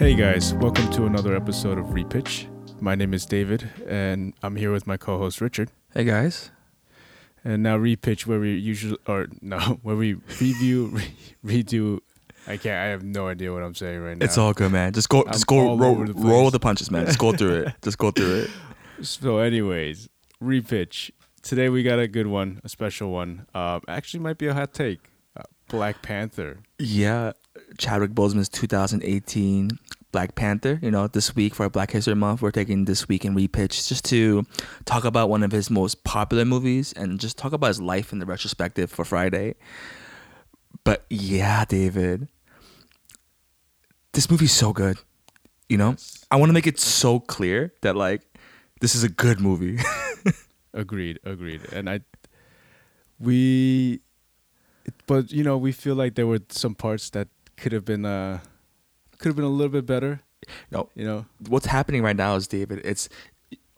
Hey guys, welcome to another episode of Repitch. My name is David, and I'm here with my co-host Richard. Hey guys. And now Repitch, where we usually, or no, where we review, re- redo. I can't. I have no idea what I'm saying right now. It's all good, man. Just go, I'm just go, roll, the roll the punches, man. Just go through it. Just go through it. So, anyways, Repitch. Today we got a good one, a special one. Uh, actually, might be a hot take. Uh, Black Panther. Yeah, Chadwick Boseman's 2018 Black Panther. You know, this week for Black History Month, we're taking this week in repitch just to talk about one of his most popular movies and just talk about his life in the retrospective for Friday. But yeah, David, this movie's so good. You know, I want to make it so clear that like this is a good movie. Agreed, agreed. And I, we, but you know, we feel like there were some parts that could have been, uh, could have been a little bit better. No. You know, what's happening right now is David. It's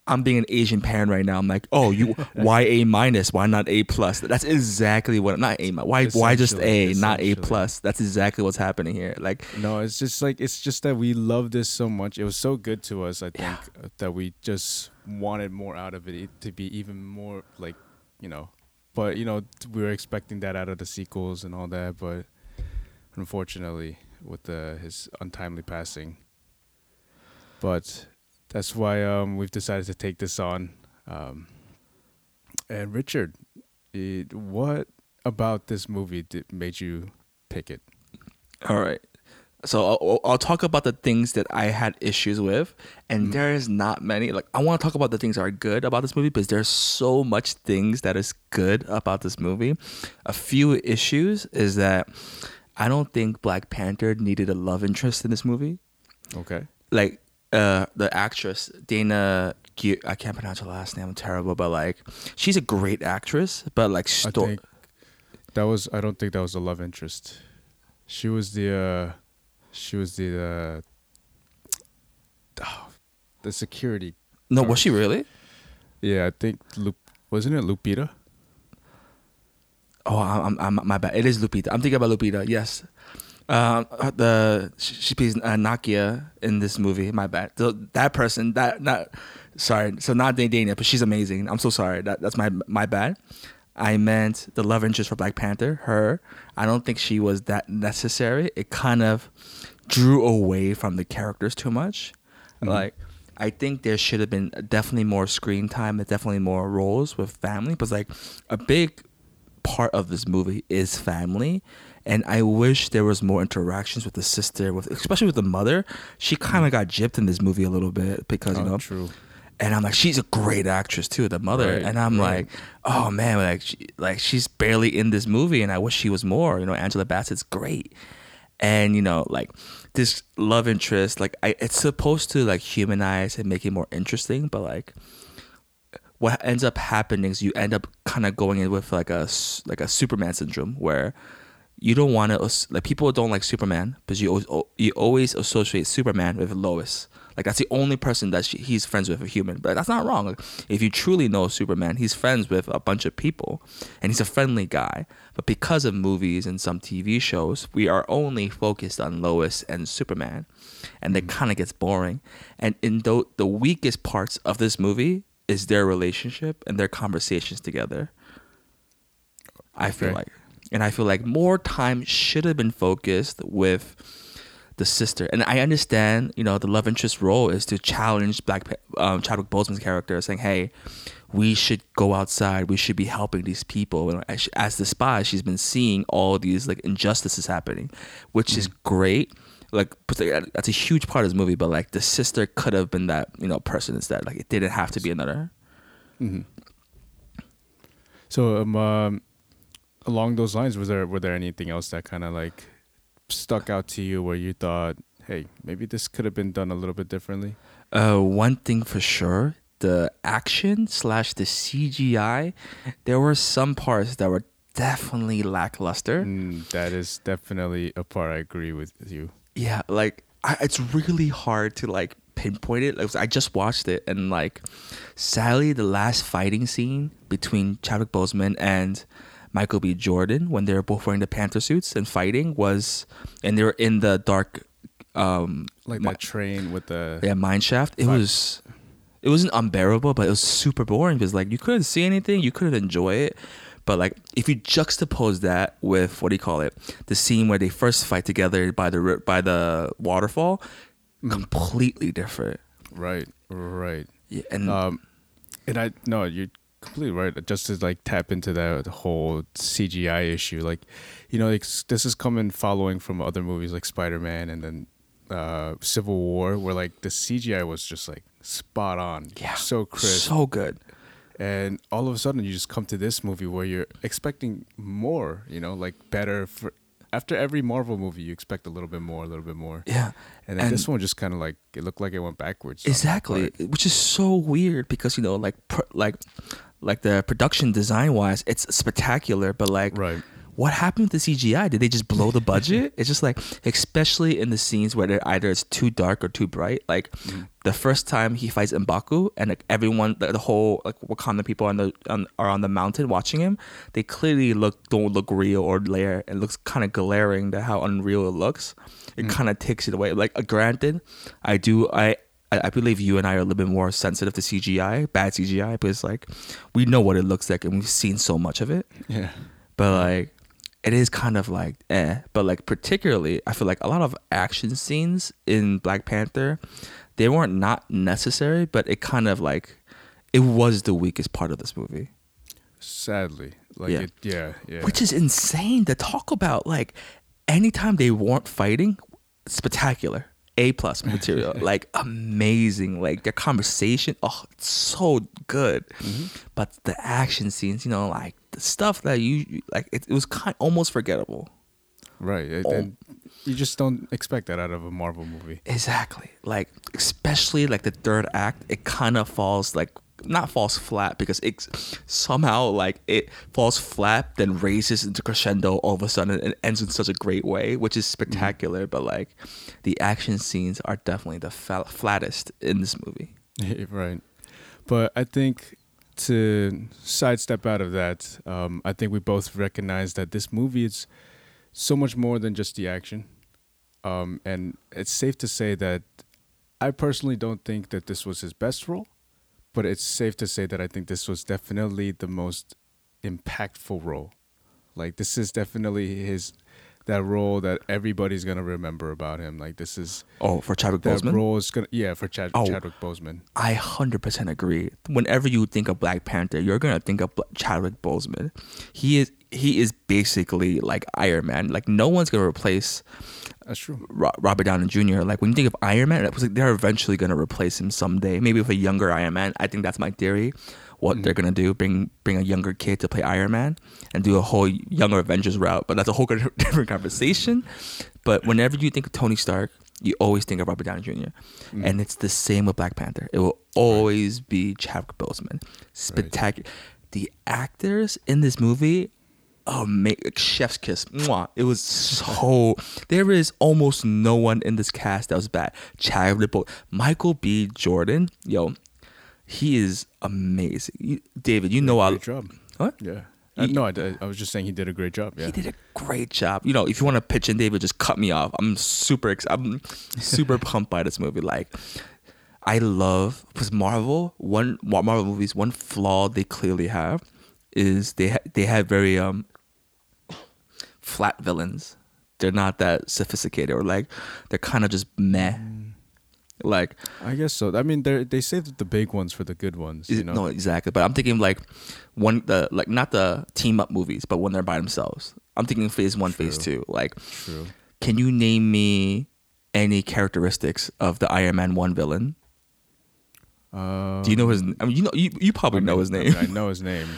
I'm being an Asian parent right now. I'm like, oh, you why A minus? Why not A plus? That's exactly what. Not A. Why why just A, not A plus? That's exactly what's happening here. Like, no, it's just like it's just that we love this so much. It was so good to us. I think Yeah. uh, that we just wanted more out of it it to be even more like, you know, but you know, we were expecting that out of the sequels and all that, but unfortunately, with the, his untimely passing. But that's why um, we've decided to take this on. Um, and Richard, it, what about this movie did, made you pick it? all right. So I'll, I'll talk about the things that I had issues with, and there is not many. Like I want to talk about the things that are good about this movie because there's so much things that is good about this movie. A few issues is that I don't think Black Panther needed a love interest in this movie. Okay. like uh the actress Dana Gu- I can't pronounce her last name. I'm terrible, but like she's a great actress, but like that was. I don't think that was a love interest. She was the. uh She was the. Uh, oh, the security. no, was she really? Yeah, I think. Lup, wasn't it Lupita? Oh, I'm, I'm, my bad. It is Lupita. I'm thinking about Lupita. Yes. Um, uh, the she she plays uh, Nakia in this movie. My bad. So that person, that not sorry. So not Dana, but she's amazing. I'm so sorry. That that's my my bad. I meant the love interest for Black Panther. Her. I don't think she was that necessary. It kind of drew away from the characters too much. Like I think there should have been definitely more screen time and definitely more roles with family. But like a big part of this movie is family and i wish there was more interactions with the sister with especially with the mother she kind of mm. got gypped in this movie a little bit because you Oh, know true. and i'm like she's a great actress too the mother Right, and i'm right. like oh man like she, like she's barely in this movie and i wish she was more you know angela bassett's great and you know like this love interest like I, it's supposed to like humanize and make it more interesting but like what ends up happening is you end up kind of going in with like a like a Superman syndrome where you don't want to like people don't like Superman because you always, you always associate Superman with Lois. Like that's the only person that she, he's friends with a human, but that's not wrong. Like, if you truly know Superman, he's friends with a bunch of people, and he's a friendly guy. But because of movies and some TV shows, we are only focused on Lois and Superman, and it mm. kind of gets boring. And in the the weakest parts of this movie is their relationship and their conversations together. I feel Okay. like, and I feel like more time should have been focused with the sister. And I understand, you know, the love interest role is to challenge Black um, Chadwick Boseman's character, saying, "Hey, we should go outside. We should be helping these people." And as, as the spy, she's been seeing all these like injustices happening, which is great. Like that's a huge part of this movie. But like the sister could have been that you know person instead. Like it didn't have to be another. So um, um, along those lines, was there were there anything else that kind of like stuck out to you where you thought, hey, maybe this could have been done a little bit differently? Uh, one thing for sure, the action slash the CGI, there were some parts that were definitely lackluster. Mm, that is definitely a part I agree with you. Yeah, like I, it's really hard to like pinpoint it. Like, I just watched it and like, sadly, the last fighting scene between Chadwick Boseman and Michael B. Jordan when they were both wearing the Panther suits and fighting was, and they were in the dark um like that train with the yeah mine shaft it was it wasn't unbearable but it was super boring because like you couldn't see anything you couldn't enjoy it but like if you juxtapose that with what do you call it the scene where they first fight together by the by the waterfall Mm. completely different right, right. yeah and Um, and I no, you're completely right. Just to like tap into that whole CGI issue, like you know, like, this is coming following from other movies like Spider Man and then uh, Civil War, where like the CGI was just like spot on, yeah so crisp, so good and all of a sudden you just come to this movie where you're expecting more, you know, like better for. After every Marvel movie, you expect a little bit more, a little bit more, yeah and then And- this one just kind of like it looked like it went backwards. exactly which is so weird because you know like pr- like like the production design wise it's spectacular but like Right. What happened with the cgi did they just blow the budget it's just like especially in the scenes where they're either it's too dark or too bright like Mm-hmm. the first time he fights Mbaku and like everyone the, the whole like Wakanda people on the on, are on the mountain watching him they clearly look don't look real or layer it looks kind of glaring to how unreal it looks it kind of takes it away like uh, granted I do I I I believe you and I are a little bit more sensitive to CGI, bad CGI, but it's like we know what it looks like and we've seen so much of it. Yeah. But like it is kind of like eh. But like particularly I feel like a lot of action scenes in Black Panther, they weren't not necessary, but it kind of like it was the weakest part of this movie. Sadly, like Yeah. it, yeah, yeah. Which is insane to talk about. Like anytime they weren't fighting, spectacular. A plus material. like amazing. Like their conversation, oh it's so good. Mm-hmm. But the action scenes, you know, like stuff that you like it, it was kind almost forgettable. right, it- Oh. you just don't expect that out of a Marvel movie. Exactly. Like especially like the third act, it kind of falls like not falls flat because it somehow like it falls flat then raises into crescendo all of a sudden and ends in such a great way, which is mm-hmm. spectacular. But like the action scenes are definitely the flattest in this movie. right, but I think to sidestep out of that, um, I think we both recognize that this movie is so much more than just the action, um, and it's safe to say that I personally don't think that this was his best role, but it's safe to say that I think this was definitely the most impactful role. Like this is definitely his that role that everybody's gonna remember about him. Like this is Oh, for Chadwick that Boseman. role is gonna yeah for Chad, Oh. Chadwick Boseman. I hundred percent agree. Whenever you think of Black Panther, you're gonna think of Chadwick Boseman. He is he is basically like Iron Man. Like no one's gonna replace That's true. Robert Downey Jr. Like when you think of Iron Man, it was like they're eventually gonna replace him someday. Maybe with a younger Iron Man. I think that's my theory. What they're mm. gonna do, bring bring a younger kid to play Iron Man and do a whole younger Avengers route. But that's a whole different conversation. But whenever you think of Tony Stark, you always think of Robert Downey Jr. Mm. And it's the same with Black Panther. It will always be Chadwick Boseman. Spectacular. The actors in this movie oh man, chef's kiss. Mwah. It was so. There is almost no one in this cast that was bad. Chadwick, Boseman, Michael B. Jordan, yo, he is amazing. You, David, you know I. great job. What? Yeah. Uh, no, I, I was just saying he did a great job. Yeah. He did a great job. You know, if you want to pitch in, David, just cut me off. I'm super. Ex- I'm super pumped by this movie. Like, I love because Marvel. One Marvel movies. One flaw they clearly have is they ha- they have very um flat villains. They're not that sophisticated, or like they're kind of just meh. Like, I guess so. I mean, they they saved the big ones for the good ones. You know. no, exactly. But I'm thinking like one the like not the team up movies, but when they're by themselves. I'm thinking Phase One, Phase Two. Like, True. Can you name me any characteristics of the Iron Man one villain? Uh, Do you know his? I mean, you know, you, you probably I mean, know his I name, mean, I know his name,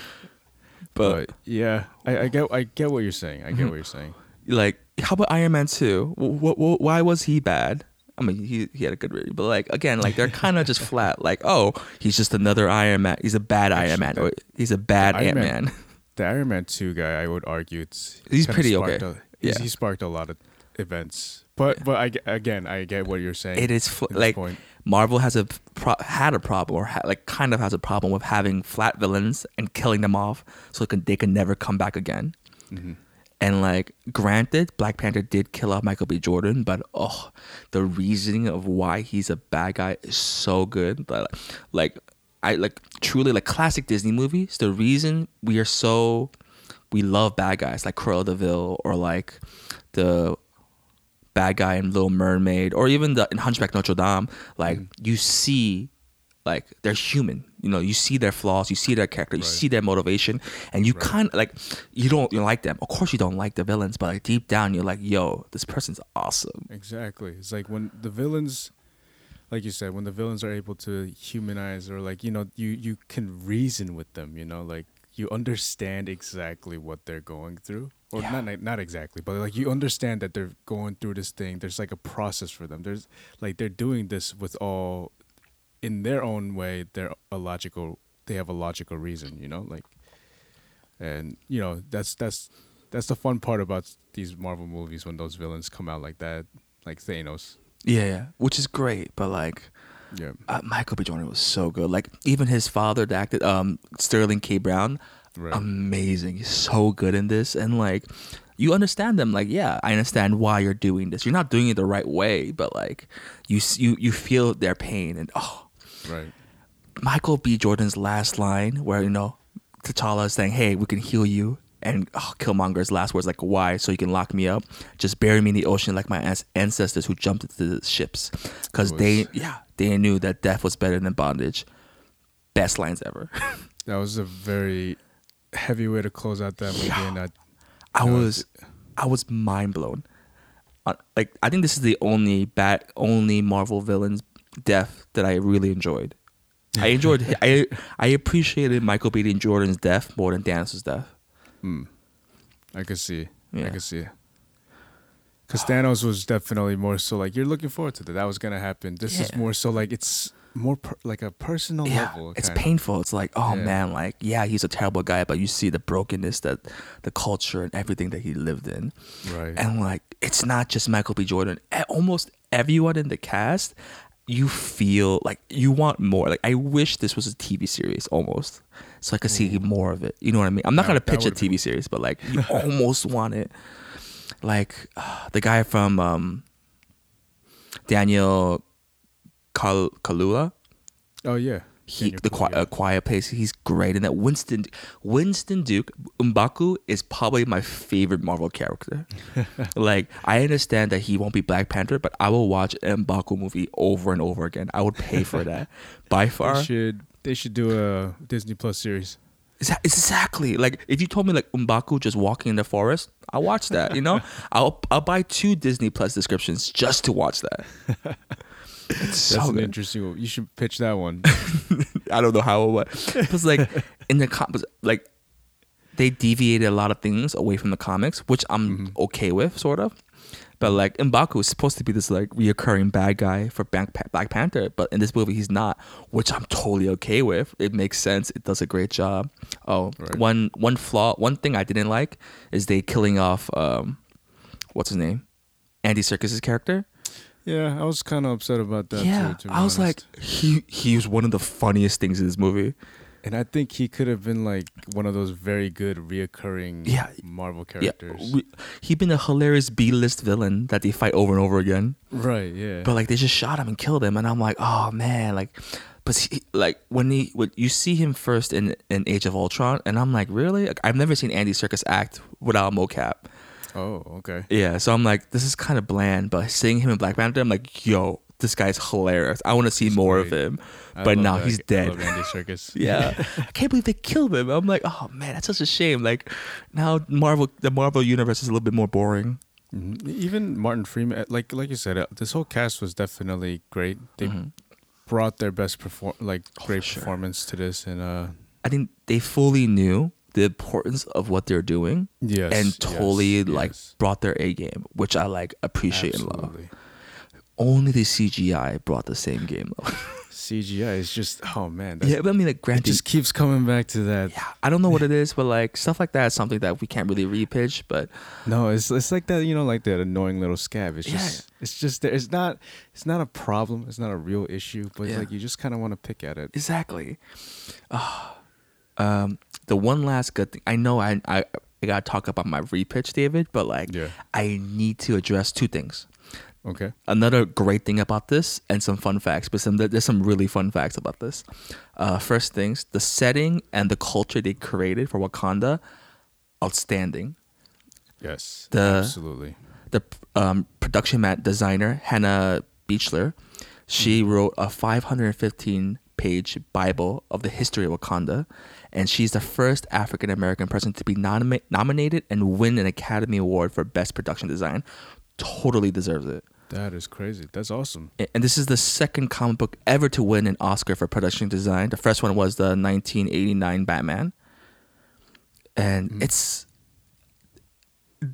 but, but, yeah, I, I get I get what you're saying. I get what you're saying. like, how about Iron Man two? Why was he bad? I mean, he he had a good read, but like again, like they're kind of just flat. Like, oh, he's just another Iron Man. He's a bad Iron Man, or he's a bad Ant Man-. The Iron Man two guy, I would argue, it's He's pretty okay. A, he's, Yeah. he sparked a lot of events, but but I again, I get what you're saying. It is fl- like point. Marvel has a pro- had a problem, or ha- like kind of has a problem with having flat villains and killing them off, so can, they can never come back again. Mhm. And like, granted, Black Panther did kill off Michael B. Jordan, but oh, the reasoning of why he's a bad guy is so good. But like, I like truly like classic Disney movies. The reason we are so we love bad guys like Cruella de Vil or like the bad guy in Little Mermaid or even the in Hunchback Notre Dame. Like mm-hmm. you see, like they're human. You know, you see their flaws, you see their character, you Right. see their motivation, and you Right. kind of like you don't you like them. Of course, you don't like the villains, but like deep down, you're like, yo, this person's awesome. Exactly. It's like when the villains, like you said, when the villains are able to humanize or like you know you you can reason with them. You know, like you understand exactly what they're going through, or Yeah. not not not exactly, but like you understand that they're going through this thing. There's like a process for them. There's like they're doing this with all in their own way. They're a logical. They have a logical reason. You know, like, and you know that's that's that's the fun part about these Marvel movies when those villains come out like that, like Thanos. Yeah, yeah, which is great, but like. Yeah. Uh, Michael B. Jordan was so good. Like even his father, that acted um, Sterling K. Brown, Right. amazing. He's so good in this, and like you understand them. Like yeah, I understand why you're doing this. You're not doing it the right way, but like you you you feel their pain, and oh, right. Michael B. Jordan's last line, where you know T'Challa is saying, "Hey, we can heal you," and oh, Killmonger's last words like, "Why? So you can lock me up? Just bury me in the ocean like my ancestors who jumped into the ships, because It they yeah they knew that death was better than bondage." Best lines ever. That was a very heavy way to close out that movie, Yeah. and I, I No, was, I was mind blown. Uh, like I think this is the only bat only Marvel villain's death that I really enjoyed. I enjoyed. I I appreciated Michael B. Jordan's death more than Thanos' death. mm, I could see, I Yeah. could see. Because Thanos was definitely more so like you're looking forward to that. That was gonna happen. This is more so like it's more per, like a personal Yeah, level. it's kinda. painful. It's like, oh Yeah. man, like yeah, he's a terrible guy, but you see the brokenness that the culture and everything that he lived in. Right. And like, it's not just Michael B. Jordan. Almost everyone in the cast, you feel like you want more. Like, I wish this was a TV series almost, so I could see more of it. You know what I mean? I'm not That- gonna pitch a been- TV series, but like, you almost want it. Like uh, the guy from um, Daniel Kal- Kalula. oh yeah. He the qui- uh, quiet place. He's great in that. Winston Winston Duke Mbaku is probably my favorite Marvel character. like I understand that he won't be Black Panther, but I will watch an Mbaku movie over and over again. I would pay for that. By far, They should they should do a Disney Plus series. Exactly. Like if you told me like Mbaku just walking in the forest, I'll watch that. You know, I'll I'll buy two Disney Plus descriptions just to watch that. It's That's so an good. interesting. one. You should pitch that one. I don't know how or what. Because like in the comics, like they deviated a lot of things away from the comics, which I'm okay with, sort of. But like Mbaku is supposed to be this like reoccurring bad guy for Black, Black Panther, but in this movie he's not, which I'm totally okay with. It makes sense. It does a great job. Oh, Right. one one flaw, one thing I didn't like is they killing off um, what's his name, Andy Serkis's character. Yeah, I was kind of upset about that yeah, too. To be I was honest. like, he he was one of the funniest things in this movie. And I think he could have been like one of those very good reoccurring Yeah. Marvel characters. Yeah, we, he been a hilarious B-list villain that they fight over and over again. right, yeah. But like they just shot him and killed him, and I'm like, oh man, like, but he, like when he when you see him first in in Age of Ultron, and I'm like, really? Like, I've never seen Andy Serkis act without mocap. Oh, okay. Yeah, so I'm like, this is kind of bland. But seeing him in Black Panther, I'm like, yo, this guy's hilarious. I want to see He's more of him. I But now that- he's dead. love Andy Serkis. Yeah, I can't believe they killed him. I'm like, oh man, that's such a shame. Like now Marvel, the Marvel universe is a little bit more boring. Mhm. Even Martin Freeman, uh, like like you said, uh, this whole cast was definitely great. They Mhm. brought their best perform, like Oh, great sure. performance to this, and uh, I think they fully knew the importance of what they're doing yes, and yes, totally like yes. brought their A game, which I like appreciate and love. Only the CGI brought the same game though. CGI is just oh man, yeah, but I mean like it just keeps coming back to that. yeah, I don't know what it is, but like stuff like that is something that we can't really repitch. But No, it's it's like that, you know, like that annoying little scab. It's Yeah. just it's just there. It's not it's not a problem. It's not a real issue, but Yeah. like you just kind of want to pick at it. exactly, Ah, um, the one last good thing I know, I I I gotta talk about my repitch, David. But like, Yeah. I need to address two things. Okay. Another great thing about this, and some fun facts, but some there's some really fun facts about this. Uh, first things, the setting and the culture they created for Wakanda, outstanding. Yes. The- absolutely. the um, production mat designer Hannah Beachler, she wrote a 515 page Bible of the history of Wakanda, and she's the first African American person to be nomi- nominated and win an Academy Award for Best Production Design. Totally deserves it. That is crazy. That's awesome. And this is the second comic book ever to win an Oscar for production design. The first one was the 1989 Batman. And Mm. it's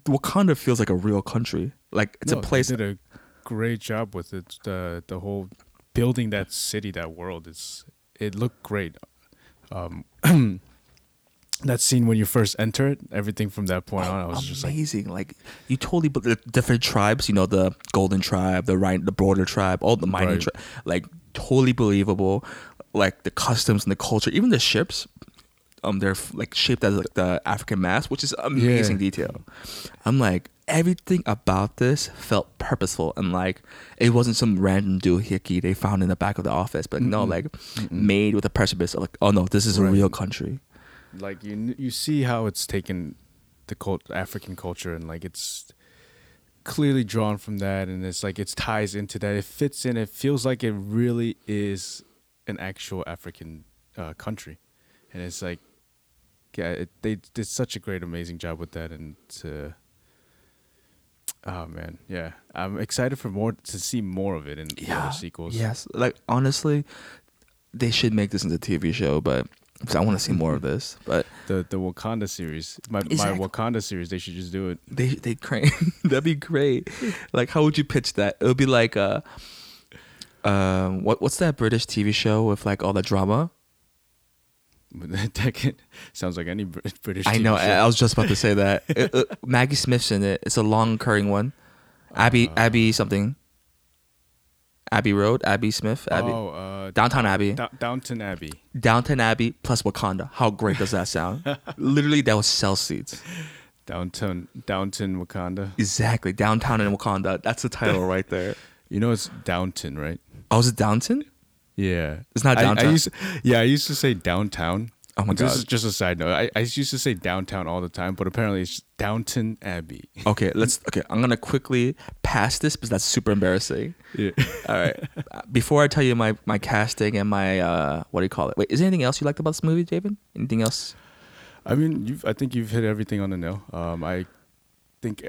Wakanda feels like a real country. Like it's No, a place They did a great job with it. The the whole building that city, that world. It's it looked great. Um, that scene when you first enter it, everything from that point on, I was just amazing. Like, you totally but the different tribes. You know, the Golden Tribe, the right, the Border Tribe, all the mining Right. tribe. Like, totally believable. Like the customs and the culture, even the ships. Um, they're like shaped as like the African mask, which is amazing Yeah. detail. I'm like everything about this felt purposeful and like it wasn't some random doohickey they found in the back of the office, but no, Mm-mm. like Mm-mm. made with a purpose. Like, oh no, this is a real country. like you you see how it's taken the cult African culture and like it's clearly drawn from that and it's like it ties into that it fits in it feels like it really is an actual African uh, country and it's like yeah it, they did such a great amazing job with that and to oh man yeah I'm excited for more to see more of it in the other sequels Yes, like honestly, they should make this into a TV show, but I want to see more of this. But the the Wakanda series my Exactly. my Wakanda series they should just do it they they crank that'd be great. Like, how would you pitch that? It would be like uh, um, what what's that British TV show with like all the drama? That sounds like any Br- British. I know. show. I, was just about to say that. It- it- Maggie Smith's in it. It's a long recurring one. Abby Uh, Abby something. Abbey Road. Abby Smith. Abbey. Oh, uh, Downtown Abbey. Downton Abbey. Downton Abbey plus Wakanda. How great does that sound? Literally, that was sell seats. Downtown, Downtown, Wakanda. Exactly. Downtown in Wakanda. That's the title right there. You know it's Downton, right? Oh, was it Downton? Yeah, It's not I- I, downtown. used, yeah, I used to say downtown. Oh my This God. is just a side note. I, I used to say downtown all the time, but apparently it's Downton Abbey. Okay, let's. Okay, I'm gonna quickly pass this because that's super embarrassing. Yeah. All right. Before I tell you my my casting and my uh, what do you call it? Wait, is there anything else you liked about this movie, David? Anything else? I mean, you've, I think you've hit everything on the nail. Um, I think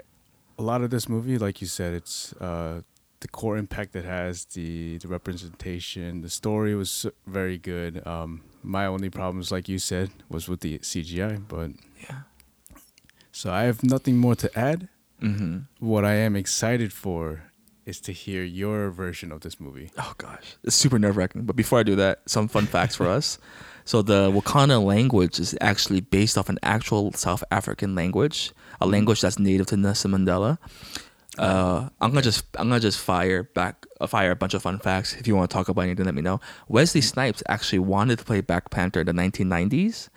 a lot of this movie, like you said, it's uh, the core impact it has, the the representation, the story was very good. Um, my only problems, like you said, was with the CGI. But Yeah. so I have nothing more to add. Mm-hmm. What I am excited for is to hear your version of this movie. Oh gosh, it's super nerve wracking. But before I do that, some fun facts for us. So the Wakanda language is actually based off an actual South African language, a language that's native to Nelson Mandela. Uh, I'm gonna just I'm gonna just fire back uh, fire a bunch of fun facts. If you want to talk about anything, let me know. Wesley Snipes actually wanted to play Black Panther in the 1990s,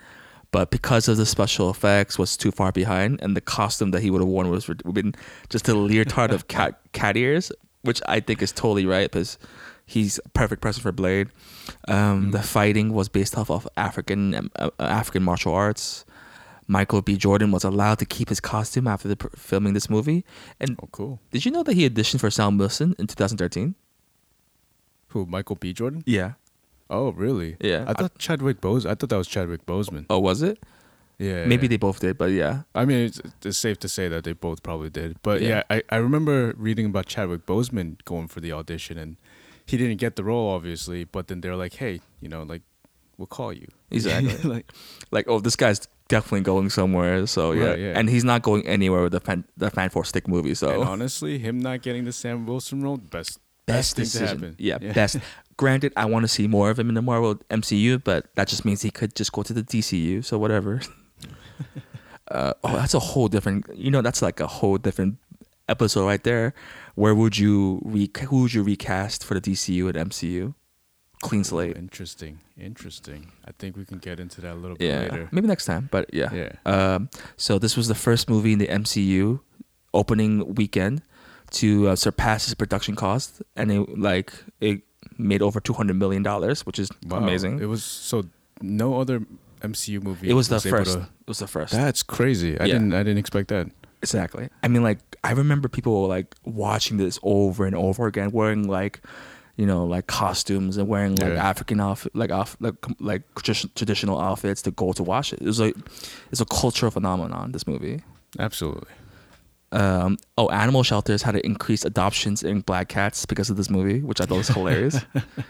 but because of the special effects was too far behind, and the costume that he would have worn was would have been just a leotard of cat cat ears, which I think is totally right because he's a perfect person for Blade. Um, The fighting was based off of African um, uh, African martial arts. Michael B. Jordan was allowed to keep his costume after the filming this movie. And Oh, cool. did you know that he auditioned for Sam Wilson in 2013? Who? Michael B. Jordan? Yeah. Oh, really? Yeah. I thought Chadwick Bose. I thought that was Chadwick Boseman. Oh, was it? Yeah. Maybe they both did, but yeah. I mean, it's, it's safe to say that they both probably did. But Yeah. yeah, I, I remember reading about Chadwick Boseman going for the audition, and he didn't get the role, obviously. But then they're like, hey, you know, like, we'll call you. Exactly. like, Like, oh, this guy's definitely going somewhere. So yeah, Right, yeah. and he's not going anywhere with the fan, the Fan Four Stick movie. and So honestly, him not getting the Sam Wilson role, best best thing to decision. happen. Yeah, Yeah. best. Granted, I want to see more of him in the Marvel MCU, but that just means he could just go to the DCU. So whatever. uh, oh, that's a whole different. You know, that's like a whole different episode right there. Where would you re? Who would you recast for the DCU and MCU? Clean slate. Interesting. Interesting. I think we can get into that a little bit Yeah, later. maybe next time. But yeah. Yeah. Um, so this was the first movie in the MCU opening weekend to uh, surpass its production cost, and it like it made over two hundred million dollars, which is Wow. amazing. It was so no other MCU movie. It was the able first. to- it was the first. that's crazy. I Yeah. didn't. I didn't expect that. Exactly. I mean, like I remember people like watching this over and over again, wearing like, you know, like costumes and wearing like Yeah. African outfit, like off like like tradi- traditional outfits to go to watch it. It was like it's a cultural phenomenon. This movie. Absolutely. Um, oh, animal shelters had to increase adoptions in black cats because of this movie, which I thought was hilarious.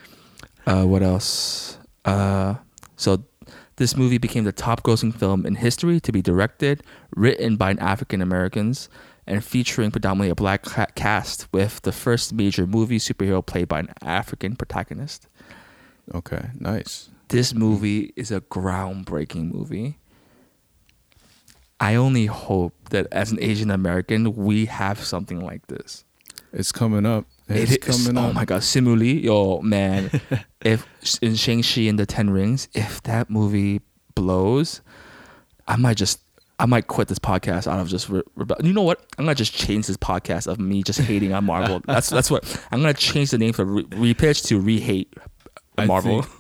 uh, what else? Uh, so this movie became the top grossing film in history to be directed, written by an African Americans, and featuring predominantly a black cast, with the first major movie superhero played by an African protagonist. Okay. Nice. This movie is a groundbreaking movie. I only hope that as an Asian American, we have something like this. It's coming up. It's It is- coming oh up. my god, Simu Liu, yo man, if in Shang-Chi and the Ten Rings, if that movie blows, I might just I might quit this podcast out of just re- rebe- you know what? I'm gonna just change this podcast of me just hating on Marvel. that's that's what I'm gonna change the name from re- repitch to re-hate I Marvel. think-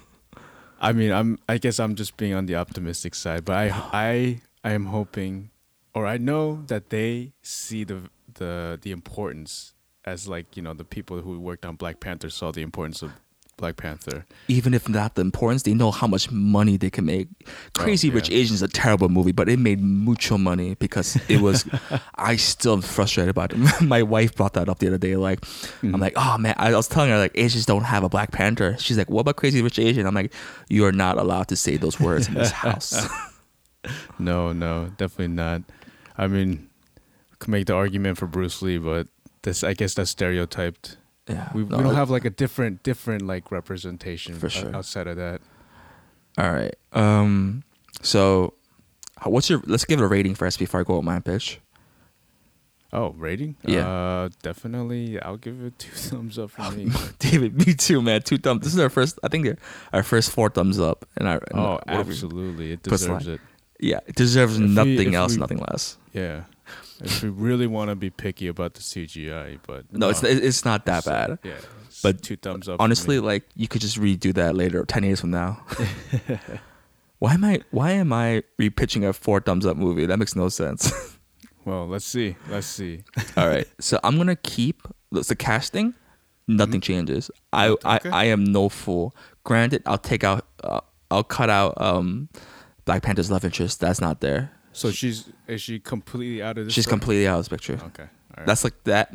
I mean, I'm. I guess I'm just being on the optimistic side, but I, I, I am hoping, or I know that they see the the the importance as like you know the people who worked on Black Panther saw the importance of Black Panther. Even if not the importance, they know how much money they can make. Oh, Crazy yeah. Rich Asians is a terrible movie, but it made mucho money because it was. I still am frustrated about it. My wife brought that up the other day. Like, I'm mm-hmm. like, oh man, I was telling her like Asians don't have a Black Panther. She's like, what about Crazy Rich Asian? I'm like, you are not allowed to say those words in this house. No, no, definitely not. I mean, could make the argument for Bruce Lee, but this, I guess, that's stereotyped. Yeah, We, no, we don't have like a different, different like representation For sure. outside of that. All right. Um. So, what's your? Let's give it a rating first before I go with my pitch. Oh, rating? Yeah. Uh, definitely. I'll give it two thumbs up for me. David, me too, man. Two thumbs. This is our first. I think our first four thumbs up, and our oh, absolutely. It deserves it. Yeah, it deserves If nothing if else, we- nothing less. Yeah. If we really want to be picky about the CGI, but No, it's it's not that So, bad. Yeah. But two thumbs up. Honestly, like you could just redo that later, ten years from now. why am I why am I repitching a four thumbs up movie? That makes no sense. well, let's see. Let's see. All right, so I'm gonna keep the casting. Nothing changes. I, Mm-hmm. Okay. I I am no fool. Granted, I'll take out. Uh, I'll cut out um, Black Panther's love interest. That's not there. So she's is she completely out of this? She's completely out of the picture. Okay. All right. That's like that.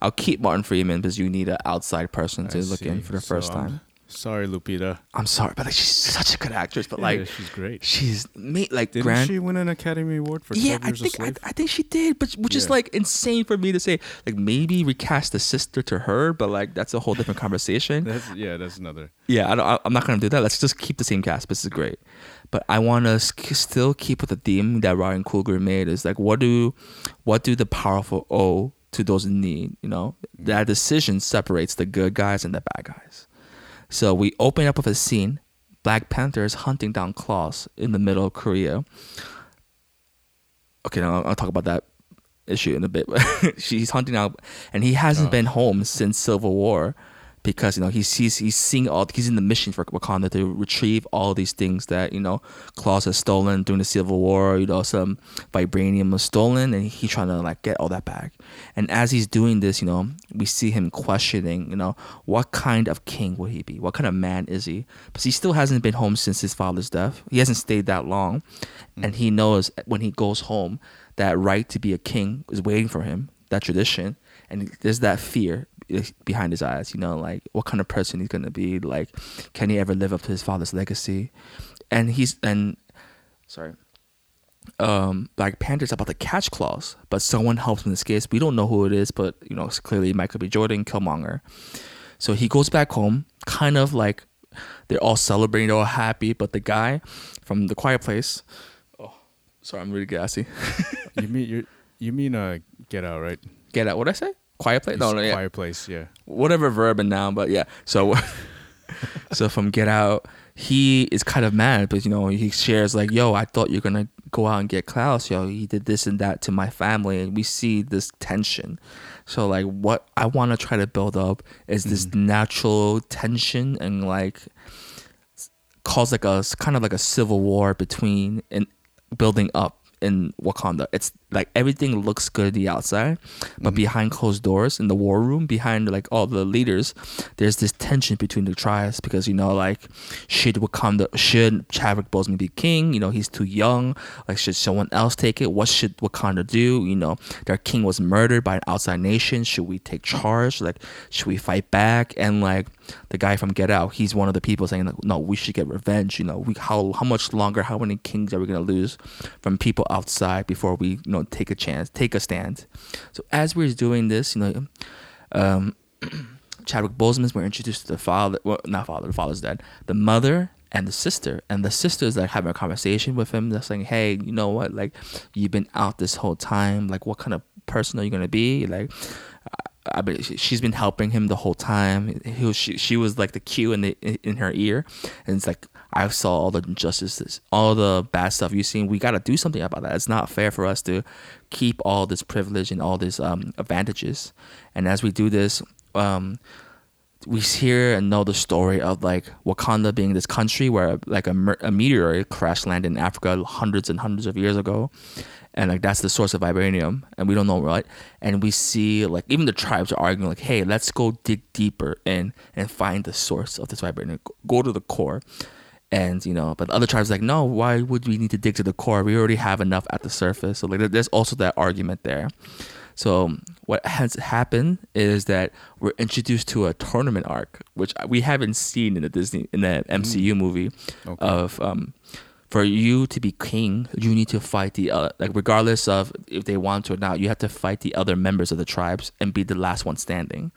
I'll keep Martin Freeman because you need an outside person to I look in for the So first I'm time. Sorry, Lupita. I'm sorry, but like she's such a good actress. But like yeah, she's great. she's me like Didn't grand. she win an Academy Award for yeah, 12 I think I, I think she did, but which is like insane for me to say. Like maybe recast the sister to her, but like that's a whole different conversation. That's yeah, that's another. yeah, I I'm not gonna do that. Let's just keep the same cast. This is great, but I want to still keep with the theme that Ryan Coogler made. Is like what do what do the powerful owe to those in need? You know, mm. that decision separates the good guys and the bad guys. So we open up with a scene. Black Panther is hunting down Claus in the middle of Korea. Okay, now I'll, I'll talk about that issue in a bit. She's hunting out, and he hasn't Oh. been home since Civil War because you know he sees he's seeing all he's in the mission for Wakanda to retrieve all these things that you know Claus has stolen during the Civil War. You know some vibranium was stolen, and he's trying to like get all that back. And as he's doing this, you know we see him questioning, you know what kind of king would he be? What kind of man is he? Because he still hasn't been home since his father's death. He hasn't stayed that long, and he mm-hmm. knows when he goes home that right to be a king is waiting for him. That tradition, and there's that fear behind his eyes. You know, like what kind of person he's gonna be. Like, can he ever live up to his father's legacy? And he's and sorry. Um, Black Panther's about to catch Claus, but someone helps him in this case. We don't know who it is, but you know, it's clearly Michael B. Jordan, Killmonger. So he goes back home, kind of like they're all celebrating, they're all happy, but the guy from the Quiet Place. Oh, sorry, I'm really gassy. You mean you you mean uh Get Out, right? Get out. What I say? Quiet Place? No, no, yeah. Quiet Place, yeah. whatever verb and noun, but yeah. So so from Get Out, he is kind of mad, but you know he shares like, "Yo, I thought you're gonna go out and get Klaus. Yo, he did this and that to my family," and we see this tension. So like, what I want to try to build up is this Mm-hmm. natural tension and like cause like a kind of like a civil war between and building up in Wakanda. It's like everything looks good the outside, but Mhm. behind closed doors in the war room, behind like all the leaders, there's this tension between the tribes because you know like should Wakanda should Chadwick Boseman be king? You know he's too young. Like should someone else take it? What should Wakanda do? You know their king was murdered by an outside nation. Should we take charge? Like should we fight back? And like the guy from Get Out, he's one of the people saying no, we should get revenge. You know we how how much longer? How many kings are we gonna lose from people outside before we you know take a chance, take a stand? So as we're doing this, you know, um, Chadwick Boseman, we're introduced to the father, well, not father, the father's dead, the mother and the sister, and the sister is like having a conversation with him. They're saying, "Hey, you know what? Like, you've been out this whole time. Like, what kind of person are you gonna be? Like." I mean, she- she's been helping him the whole time. He was, she, she was like the cue in the in her ear, and it's like I saw all the injustices, all the bad stuff you've seen. We got to do something about that. It's not fair for us to keep all this privilege and all these um, advantages. And as we do this, um, we hear and know the story of like Wakanda being this country where like a, a meteor crash landed in Africa hundreds and hundreds of years ago, and like that's the source of vibranium, and we don't know what. And we see like even the tribes are arguing like, hey, let's go dig deeper in and find the source of this vibranium, go to the core. And you know, but the other tribes like, no, why would we need to dig to the core? We already have enough at the surface. So like, there's also that argument there. So what has happened is that we're introduced to a tournament arc, which we haven't seen in the Disney in the MCU movie. Okay. Of um, for you to be king, you need to fight the uh, like regardless of if they want to or not, you have to fight the other members of the tribes and be the last one standing.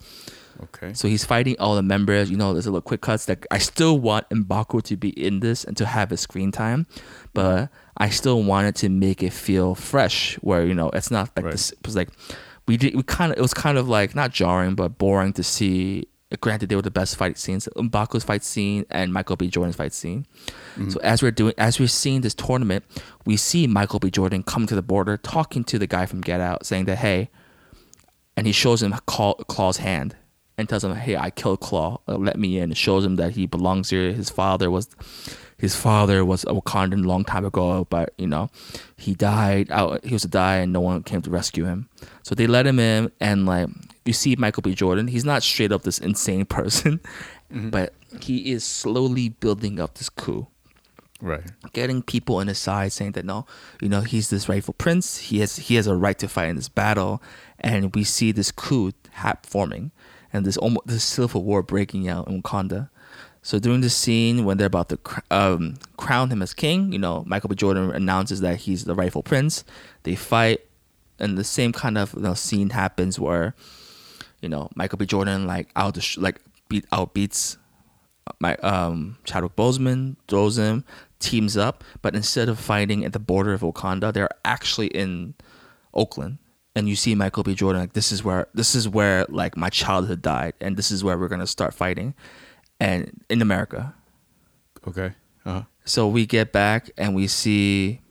okay. So he's fighting all the members. You know, there's a little quick cuts that I still want Mbaku to be in this and to have his screen time, but I still wanted to make it feel fresh. Where you know, it's not like Right. this. It was like we did. We kind of. It was kind of like not jarring, but boring to see. Granted, they were the best fight scenes: Mbaku's fight scene and Michael B. Jordan's fight scene. Mm-hmm. So as we're doing, as we're seeing this tournament, we see Michael B. Jordan come to the border, talking to the guy from Get Out, saying that hey, and he shows him Claw, Claw's hand and tells him, "Hey, I killed Claw. Uh, let me in." Shows him that he belongs here. His father was, his father was a Wakandan a long time ago, but you know, he died out. He was to die, and no one came to rescue him. So they let him in, and like you see Michael B. Jordan, he's not straight up this insane person, but he is slowly building up this coup. Right. getting people on his side saying that no you know he's this rightful prince. He has he has a right to fight in this battle. And we see this coup hap forming and this almost this civil war breaking out in Wakanda. So during the scene when they're about to cr- um, crown him as king you know Michael B. Jordan announces that he's the rightful prince. They fight. And the same kind of you know, scene happens where you know Michael B Jordan like out like beat out beats my um Chadwick Boseman throws him, teams up, but instead of fighting at the border of Wakanda, they're actually in Oakland. And you see Michael B. Jordan like this is where this is where like my childhood died, and this is where we're gonna start fighting, and in America. Okay. Uh huh. So we get back and we see,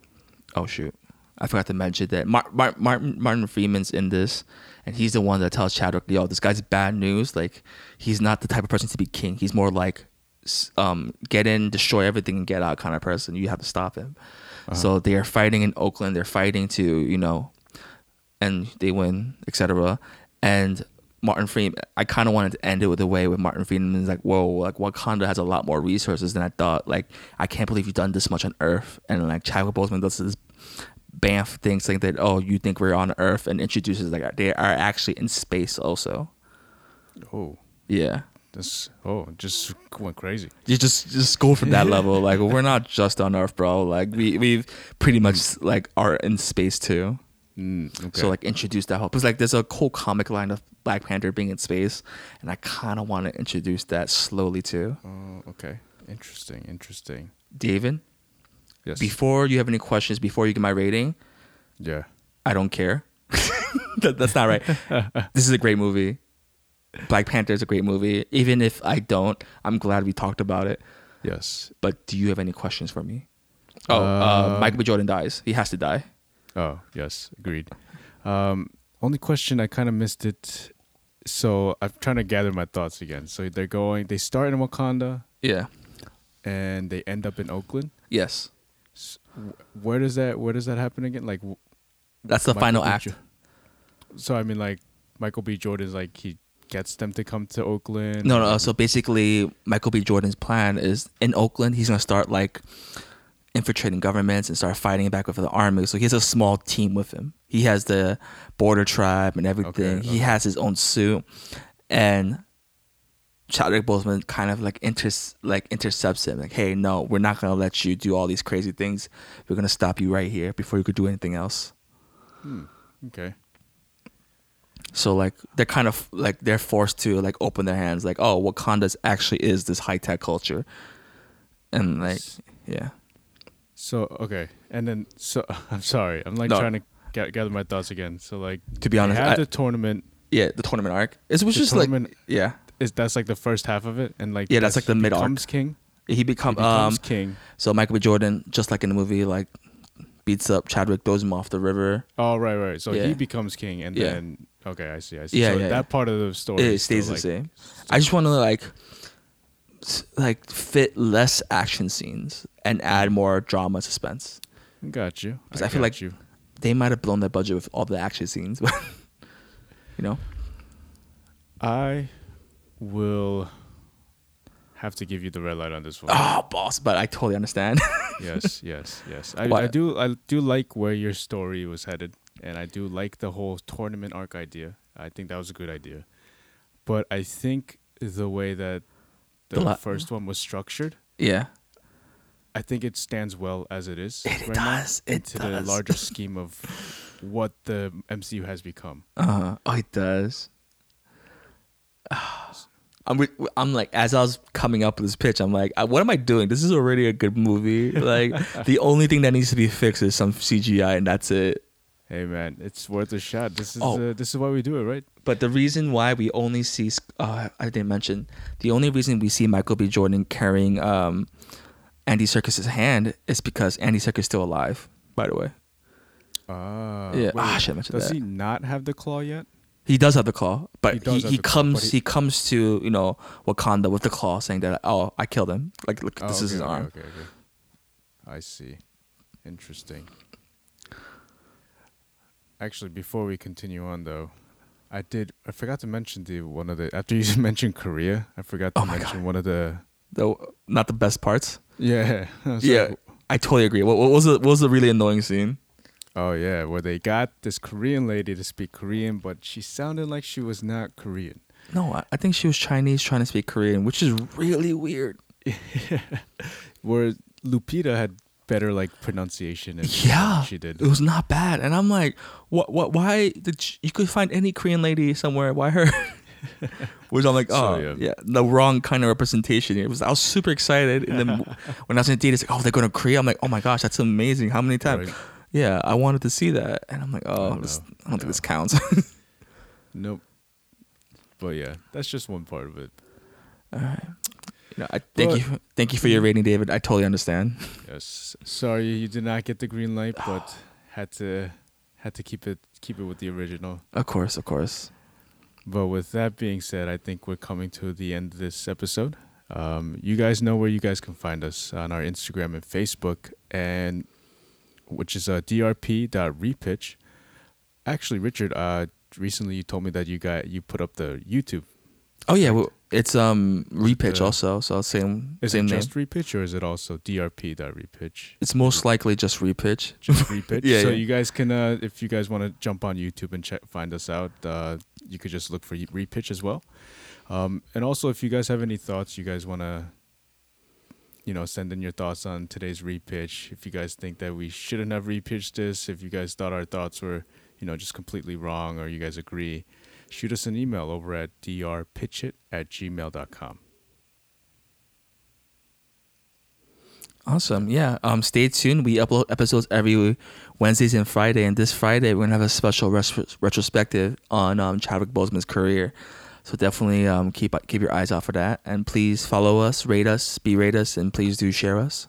oh shoot, I forgot to mention that Mar- Mar- Martin Martin Freeman's in this, and he's the one that tells Chadwick, "Yo, this guy's bad news. Like, he's not the type of person to be king. He's more like, um, get in, destroy everything, and get out kind of person. You have to stop him." So they are fighting in Oakland. They're fighting to, you know, and they win, etc. And Martin Freeman, I kind of wanted to end it with a way with Martin Freeman is like, whoa, like Wakanda has a lot more resources than I thought. Like, I can't believe you've done this much on Earth. And like Chadwick Boseman does this Banff thinks like that, oh, you think we're on Earth, and introduces like they are actually in space also. Oh, Yeah. this. Oh, just went crazy. You just just go from that level. Like we're not just on Earth, bro. Like we we pretty much like are in space too. Mm, okay. So like introduce that whole because like there's a cool comic line of Black Panther being in space, and I kind of want to introduce that slowly too. Oh, okay. Interesting. Interesting. David, Yes. before you have any questions, before you get my rating, yeah. I don't care. that, that's not right. this is a great movie. Black Panther is a great movie. Even if I don't, I'm glad we talked about it. Yes. But do you have any questions for me? Oh, uh, Uh, Michael B. Jordan dies. He has to die. Oh, yes, agreed. Um, only question I kind of missed it. So I'm trying to gather my thoughts again. So they're going. They start in Wakanda Yeah. and they end up in Oakland. Yes. Where does that Where does that happen again? Like, That's the Michael final B. act. Jo- so I mean, like Michael B. Jordan's like he gets them to come to Oakland. No, no. So basically, Michael B. Jordan's plan is in Oakland. He's gonna start like infiltrating governments and start fighting back with the army. So he has a small team with him. He has the border tribe and everything. Okay, He has his own suit, and Chadwick Boseman kind of like inter like intercepts him. Like, hey, no, we're not gonna let you do all these crazy things. We're gonna stop you right here before you could do anything else. Hmm, okay. So like they're kind of like they're forced to like open their hands, like oh, Wakanda's actually is this high tech culture, and like yeah, So okay, and then so I'm sorry. I'm like No. trying to ga- gather my thoughts again. So like to be honest, I- the tournament. yeah, the tournament arc. It was The just like yeah, is that's like the first half of it, and like Yeah, that's like the he mid-arc. becomes king. he He become becomes um. king. So Michael B. Jordan, just like in the movie, like beats up Chadwick, throws him off the river. Oh right, right. So Yeah. he becomes king, and Yeah. then okay, I see, I see. Yeah, so yeah, that part of the story It is still, stays the like, same. I just want to like, like fit less action scenes and add more drama suspense. Got you. 'Cause I feel like- you. They might have blown their budget with all the action scenes, but you know, I will have to give you the red light on this one. oh boss. But I totally understand. yes, yes, yes. I, I do I do like where your story was headed, and I do like the whole tournament arc idea. I think that was a good idea, but I think the way that the, The first one was structured, yeah. I think it stands well as it is. It right does, Now, it into does. the larger scheme of what the MCU has become. Uh, oh, it does. I'm, re- I'm like, as I was coming up with this pitch, I'm like, uh, what am I doing? This is already a good movie. Like, the only thing that needs to be fixed is some CGI, and that's it. Hey man, it's worth a shot. This is Oh. uh, this is why we do it, right? But the reason why we only see, uh, I didn't mention, the only reason we see Michael B. Jordan carrying um, Andy Serkis's hand is because Andy Serkis is still alive. By the way, Ah, Yeah. wait, Ah, I should've mentioned Does that. he not have the claw yet? He does have the claw, but He he, he, the claw, comes but he- he comes to you know Wakanda with the claw, saying that oh I killed him. Like look, Oh, this is his okay, arm. Okay, okay. I see. Interesting. Actually, before we continue on though, I did I forgot to mention the one of the after you mentioned Korea, I forgot to Oh mention one of the Though not the best parts. Yeah. I Yeah, like, I totally agree. What, what was the what was the really annoying scene? Oh yeah, where they got this Korean lady to speak Korean, but she sounded like she was not Korean. No, I, I think she was Chinese trying to speak Korean, which is really weird. Where Lupita had better like pronunciation and Yeah, she did. It was not bad, and I'm like, what? What? Why did you, you could find any Korean lady somewhere? Why her? Which I'm like, So, oh yeah. yeah. the wrong kind of representation. It was I was super excited, and then when I was in the theater, it's like, oh, they're going to Korea. I'm like, oh my gosh, that's amazing. How many times? Right. Yeah, I wanted to see that, and I'm like, oh, this. I don't think this counts. Nope. But yeah, that's just one part of it. All right. You know, I thank But- you, thank you for your rating, David. I totally understand. Yes. Sorry you did not get the green light, but had to had to keep it keep it with the original. Of course, of course. But with that being said, I think we're coming to the end of this episode. Um, you guys know where you guys can find us on our Instagram and Facebook, and which is uh, drp.repitch. Actually, Richard, uh, recently you told me that you got you put up the YouTube. Oh yeah, well, it's um repitch Uh, also, so same Is same it name. just repitch or is it also drp.repitch? It's most likely just repitch. just repitch. Yeah, so yeah. you guys can, uh, if you guys want to jump on YouTube and check, find us out, uh, you could just look for repitch as well. Um, and also, if you guys have any thoughts, you guys want to, you know, send in your thoughts on today's repitch. If you guys think that we shouldn't have repitched this, if you guys thought our thoughts were, you know, just completely wrong, or you guys agree, shoot us an email over at drpitchit at gmail.com. Awesome. Yeah. Um. Stay tuned. We upload episodes every Wednesdays and Friday, and this Friday we're gonna have a special retrospective on um Chadwick Boseman's career. So definitely um, keep keep your eyes out for that, and please follow us, rate us, be rate us, and please do share us.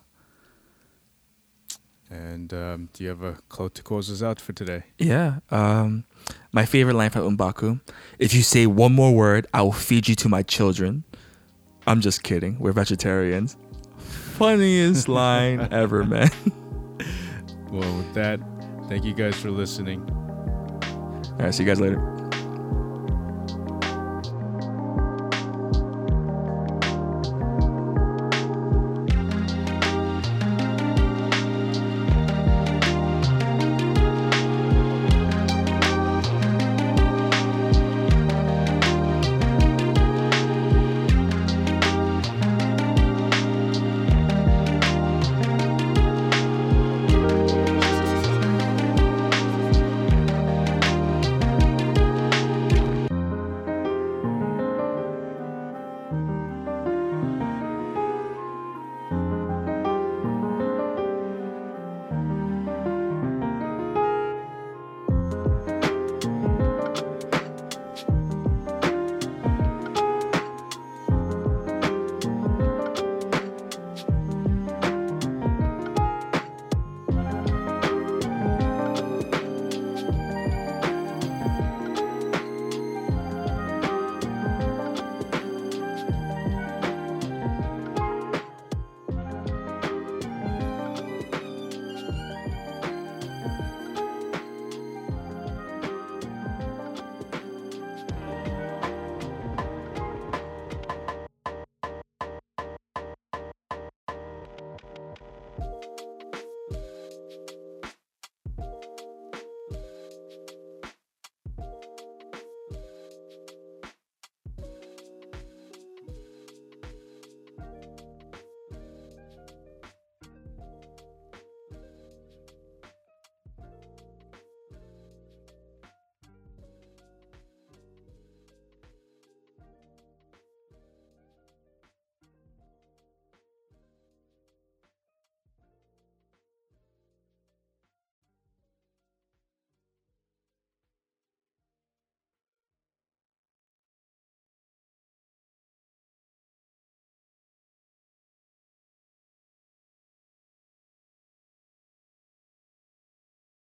And um, do you have a quote to close us out for today? Yeah. Um, my favorite line from Mbaku: "If you say one more word, I will feed you to my children." I'm just kidding. We're vegetarians. Funniest line ever, man. Well, with that, thank you guys for listening. All right. See you guys later.